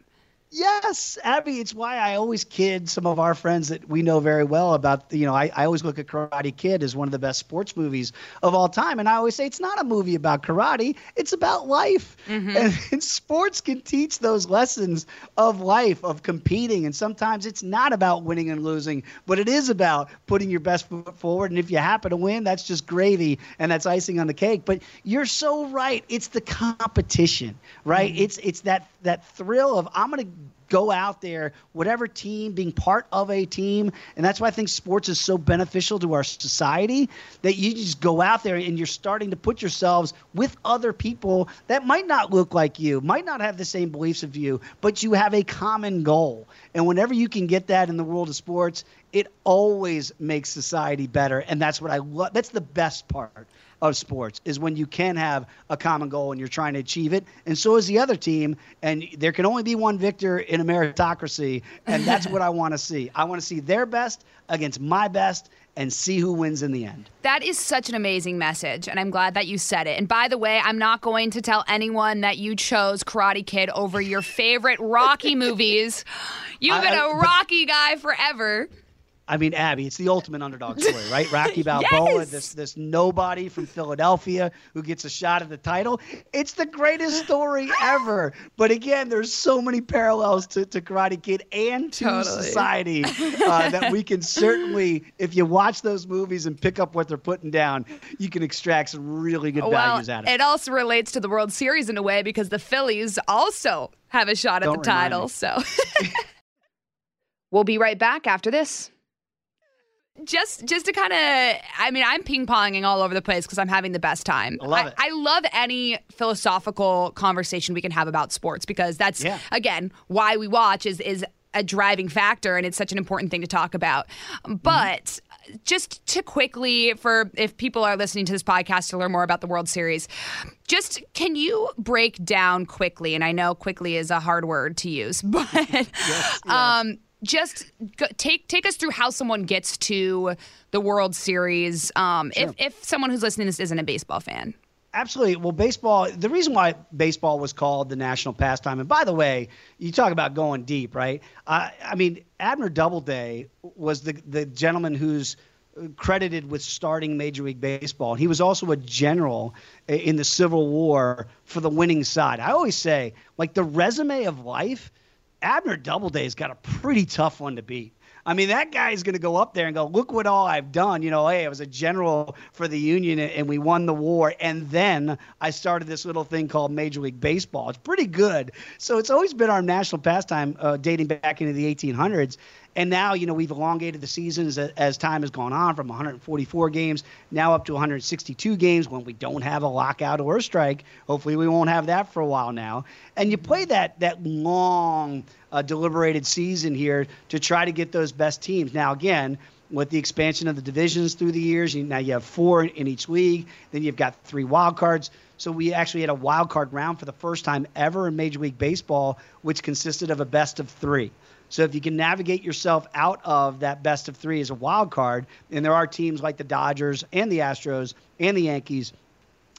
Yes, Abby. It's why I always kid some of our friends that we know very well about. You know, I, I always look at Karate Kid as one of the best sports movies of all time, and I always say it's not a movie about karate; it's about life. Mm-hmm. And, [LAUGHS] and sports can teach those lessons of life, of competing, and sometimes it's not about winning and losing, but it is about putting your best foot forward. And if you happen to win, that's just gravy, and that's icing on the cake. But you're so right; it's the competition, right? Mm-hmm. It's it's that that thrill of I'm going to go out there, whatever team, being part of a team. And that's why I think sports is so beneficial to our society that you just go out there and you're starting to put yourselves with other people that might not look like you, might not have the same beliefs of you, but you have a common goal. And whenever you can get that in the world of sports, it always makes society better. And that's what I love. That's the best part of sports is when you can have a common goal and you're trying to achieve it. And so is the other team. And there can only be one victor in a meritocracy. And that's what I want to see. I want to see their best against my best and see who wins in the end. That is such an amazing message, and I'm glad that you said it. And by the way, I'm not going to tell anyone that you chose Karate Kid over your favorite Rocky movies. [LAUGHS] You've been uh, a Rocky guy forever. I mean, Abby, it's the ultimate underdog story, right? [LAUGHS] Rocky Balboa, yes! this this nobody from Philadelphia who gets a shot at the title. It's the greatest story ever. But again, there's so many parallels to, to Karate Kid and to totally. society uh, [LAUGHS] that we can certainly, if you watch those movies and pick up what they're putting down, you can extract some really good well, values out of it. It also relates to the World Series in a way because the Phillies also have a shot at Don't the title. Me. So [LAUGHS] we'll be right back after this just just to kind of i mean i'm ping-ponging all over the place because i'm having the best time I love it. I, I, love any philosophical conversation we can have about sports because that's yeah. again why we watch is is a driving factor and it's such an important thing to talk about but mm-hmm. just to quickly for if people are listening to this podcast to learn more about the world series just can you break down quickly and i know quickly is a hard word to use [LAUGHS] but yes, yes. um just go, take take us through how someone gets to the World Series. Um, sure. If if someone who's listening to this isn't a baseball fan. Absolutely. Well, baseball, the reason why baseball was called the national pastime, and by the way, you talk about going deep, right? Uh, I mean, Abner Doubleday was the, the gentleman who's credited with starting Major League Baseball. He was also a general in the Civil War for the winning side. I always say, like, the resume of life Abner Doubleday's got a pretty tough one to beat. I mean, that guy's going to go up there and go, look what all I've done. You know, hey, I was a general for the Union and we won the war. And then I started this little thing called Major League Baseball. It's pretty good. So it's always been our national pastime uh, dating back into the 1800s. And now, you know, we've elongated the seasons as time has gone on from 144 games now up to 162 games when we don't have a lockout or a strike. Hopefully, we won't have that for a while now. And you play that that long, uh, deliberated season here to try to get those best teams. Now, again, with the expansion of the divisions through the years, you, now you have four in each league. Then you've got three wild cards. So we actually had a wild card round for the first time ever in Major League Baseball, which consisted of a best of three. So if you can navigate yourself out of that best of three as a wild card, and there are teams like the Dodgers and the Astros and the Yankees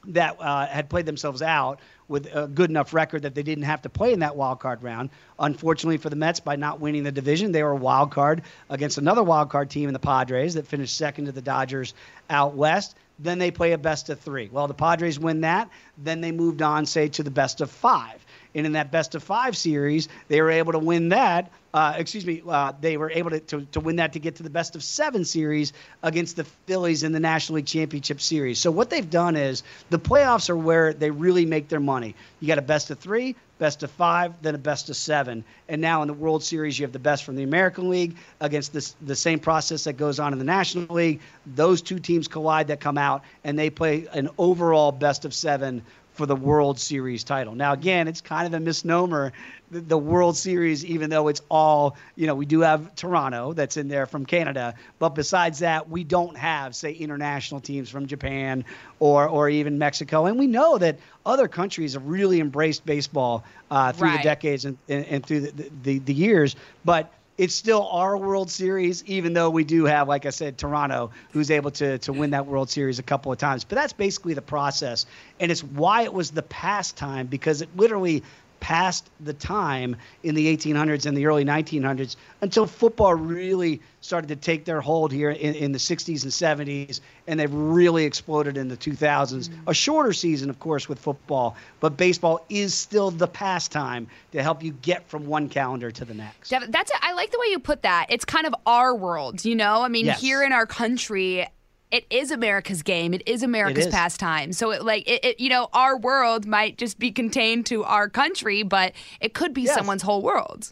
that uh, had played themselves out with a good enough record that they didn't have to play in that wild card round. Unfortunately for the Mets, by not winning the division, they were a wild card against another wild card team in the Padres that finished second to the Dodgers out west. Then they play a best of three. Well, the Padres win that. Then they moved on, say, to the best of five. And in that best of five series, they were able to win that. Uh, excuse me, uh, they were able to, to, to win that to get to the best of seven series against the Phillies in the National League Championship Series. So what they've done is the playoffs are where they really make their money. You got a best of three, best of five, then a best of seven. And now in the World Series, you have the best from the American League against this, the same process that goes on in the National League. Those two teams collide that come out, and they play an overall best of seven for the World Series title. Now, again, it's kind of a misnomer, the, the, World Series, even though it's all, you know, we do have Toronto that's in there from Canada. But besides that, we don't have, say, international teams from Japan or, or even Mexico. And we know that other countries have really embraced baseball uh, through right. the decades and, and, and through the, the, the years. But it's still our World Series, even though we do have, like I said, Toronto, who's able to to win that World Series a couple of times. But that's basically the process, and it's why it was the pastime because it literally past the time in the 1800s and the early 1900s until football really started to take their hold here in, in the 60s and 70s, and they've really exploded in the 2000s. Mm-hmm. A shorter season, of course, with football, but baseball is still the pastime to help you get from one calendar to the next. That's a, I like the way you put that. It's kind of our world, you know. I mean, yes. here in our country, it is America's game. It is America's it is. pastime. So, it, like, it, it, you know, our world might just be contained to our country, but it could be yes. someone's whole world.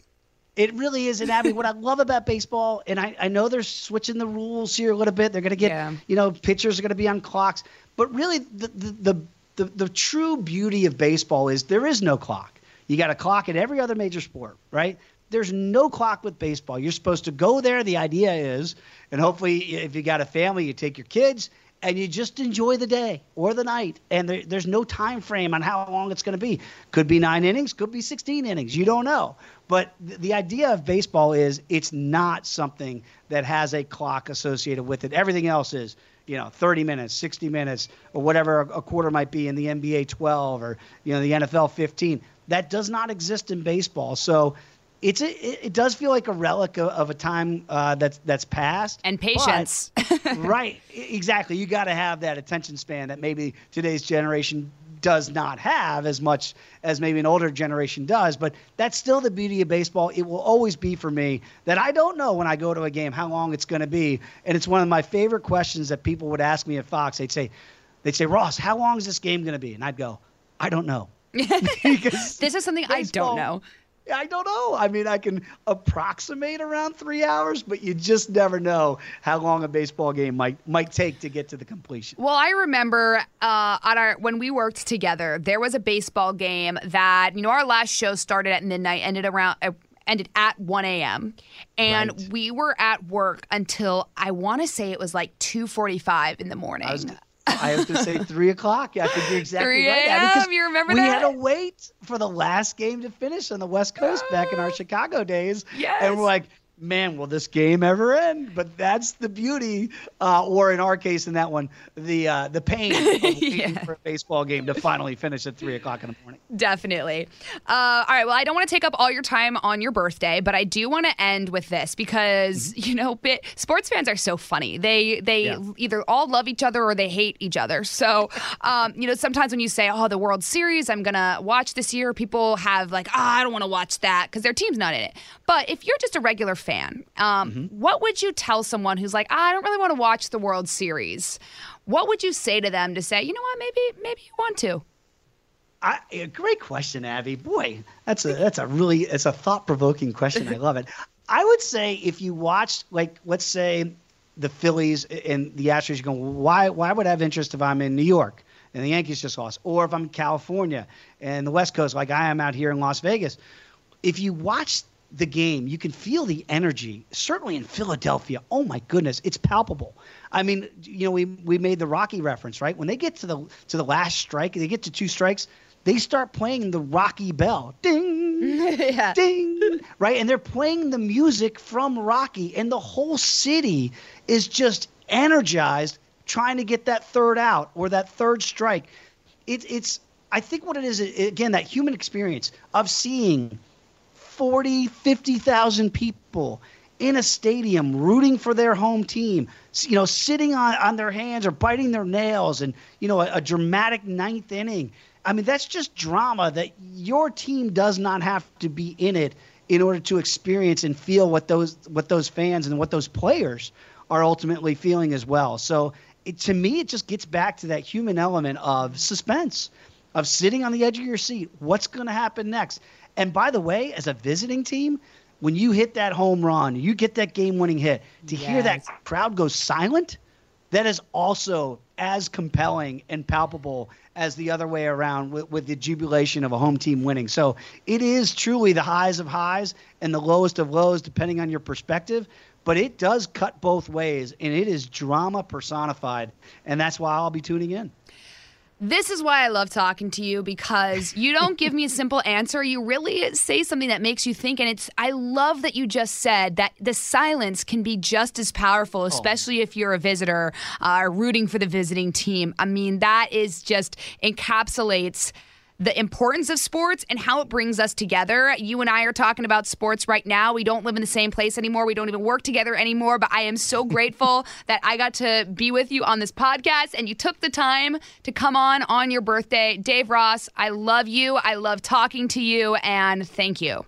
It really is. And Abby, what I love about baseball, and I, I know they're switching the rules here a little bit. They're going to get, yeah. you know, pitchers are going to be on clocks. But really, the, the, the, the, the true beauty of baseball is there is no clock. You got a clock in every other major sport, right? There's no clock with baseball. You're supposed to go there. The idea is, and hopefully, if you got a family, you take your kids and you just enjoy the day or the night. And there, there's no time frame on how long it's going to be. Could be nine innings, could be 16 innings. You don't know. But th- the idea of baseball is it's not something that has a clock associated with it. Everything else is you know 30 minutes 60 minutes or whatever a quarter might be in the nba 12 or you know the nfl 15 that does not exist in baseball so it's a, it does feel like a relic of, of a time uh, that's that's past and patience. But, [LAUGHS] right, exactly. You got to have that attention span that maybe today's generation does not have as much as maybe an older generation does. But that's still the beauty of baseball. It will always be for me that I don't know when I go to a game how long it's going to be, and it's one of my favorite questions that people would ask me at Fox. They'd say, they'd say, Ross, how long is this game going to be? And I'd go, I don't know. [LAUGHS] [LAUGHS] this is something baseball, I don't know. I don't know. I mean, I can approximate around three hours, but you just never know how long a baseball game might might take to get to the completion. Well, I remember uh, on our when we worked together, there was a baseball game that you know our last show started at midnight, ended around. Uh, ended at 1 a.m. and right. we were at work until I want to say it was like 2:45 in the morning. I was going to say [LAUGHS] three o'clock. Yeah, I think you're exactly 3 right. Yeah, you remember we that? We had to wait for the last game to finish on the West Coast back in our oh. Chicago days. Yes. And we're like, man, will this game ever end? But that's the beauty, uh, or in our case, in that one, the uh, the pain of [LAUGHS] yeah. for a baseball game to finally finish at three o'clock in the morning. Definitely. Uh, all right. Well, I don't want to take up all your time on your birthday, but I do want to end with this because mm-hmm. you know, bit, sports fans are so funny. They they yeah. either all love each other or they hate each other. So, um, you know, sometimes when you say, "Oh, the World Series, I'm gonna watch this year," people have like, "Oh, I don't want to watch that" because their team's not in it. But if you're just a regular fan, um, mm-hmm. what would you tell someone who's like, I don't really want to watch the World Series? What would you say to them to say, you know what, maybe maybe you want to? I, a great question, Abby. Boy, that's a that's a really it's a thought provoking question. I love it. I would say if you watched, like, let's say the Phillies and the Astros, you go, why why would I have interest if I'm in New York and the Yankees just lost, or if I'm in California and the West Coast, like I am out here in Las Vegas? If you watch the game, you can feel the energy. Certainly in Philadelphia, oh my goodness, it's palpable. I mean, you know, we we made the Rocky reference, right? When they get to the to the last strike, they get to two strikes, they start playing the Rocky Bell, ding, [LAUGHS] yeah. ding, right? And they're playing the music from Rocky, and the whole city is just energized, trying to get that third out or that third strike. It, it's I think what it is again that human experience of seeing 40, 50,000 people in a stadium rooting for their home team, you know, sitting on, on their hands or biting their nails and, you know, a, a dramatic ninth inning. I mean, that's just drama that your team does not have to be in it in order to experience and feel what those what those fans and what those players are ultimately feeling as well. So it, to me, it just gets back to that human element of suspense, of sitting on the edge of your seat. What's going to happen next? And by the way, as a visiting team, when you hit that home run, you get that game winning hit, to yes. hear that crowd go silent, that is also as compelling and palpable as the other way around with, with the jubilation of a home team winning. So it is truly the highs of highs and the lowest of lows, depending on your perspective. But it does cut both ways, and it is drama personified. And that's why I'll be tuning in. This is why I love talking to you because you don't give me a simple answer. You really say something that makes you think. And it's, I love that you just said that the silence can be just as powerful, oh. especially oh. if you're a visitor uh, rooting for the visiting team. I mean, that is just encapsulates the importance of sports and how it brings us together. You and I are talking about sports right now. We don't live in the same place anymore. We don't even work together anymore. But I am so [LAUGHS] grateful that I got to be with you on this podcast and you took the time to come on on your birthday. Dave Ross, I love you. I love talking to you and thank you.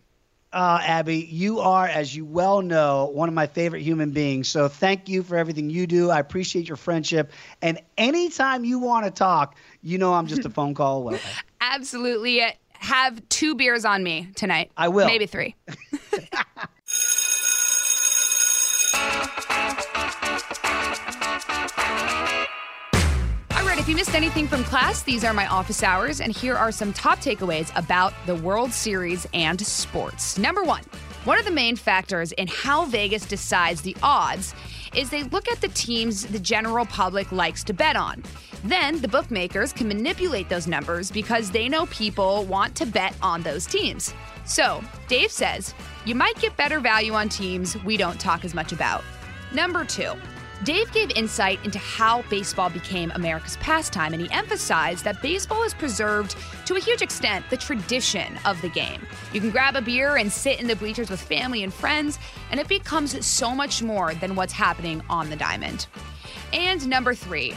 Uh, Abby, you are, as you well know, one of my favorite human beings. So thank you for everything you do. I appreciate your friendship. And anytime you want to talk, you know I'm just a [LAUGHS] phone call away. Absolutely. Have two beers on me tonight. I will. Maybe three. [LAUGHS] you missed anything from class, these are my office hours, and here are some top takeaways about the World Series and sports. Number one, one of the main factors in how Vegas decides the odds is they look at the teams the general public likes to bet on. Then the bookmakers can manipulate those numbers because they know people want to bet on those teams. So, Dave says, you might get better value on teams we don't talk as much about. Number two, Dave gave insight into how baseball became America's pastime, and he emphasized that baseball has preserved, to a huge extent, the tradition of the game. You can grab a beer and sit in the bleachers with family and friends, and it becomes so much more than what's happening on the diamond. And number three,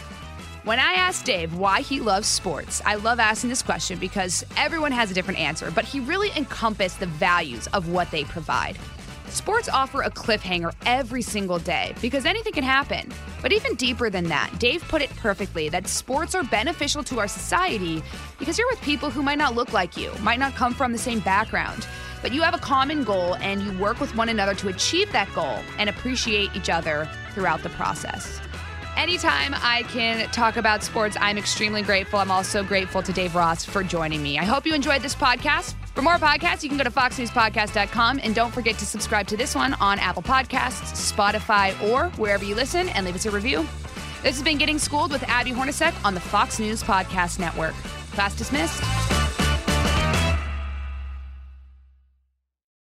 when I asked Dave why he loves sports, I love asking this question because everyone has a different answer, but he really encompassed the values of what they provide. Sports offer a cliffhanger every single day because anything can happen. But even deeper than that, Dave put it perfectly that sports are beneficial to our society because you're with people who might not look like you, might not come from the same background. But you have a common goal and you work with one another to achieve that goal and appreciate each other throughout the process. Anytime I can talk about sports, I'm extremely grateful. I'm also grateful to Dave Ross for joining me. I hope you enjoyed this podcast. For more podcasts, you can go to foxnewspodcast.com and don't forget to subscribe to this one on Apple Podcasts, Spotify, or wherever you listen and leave us a review. This has been Getting Schooled with Abby Hornacek on the Fox News Podcast Network. Class dismissed.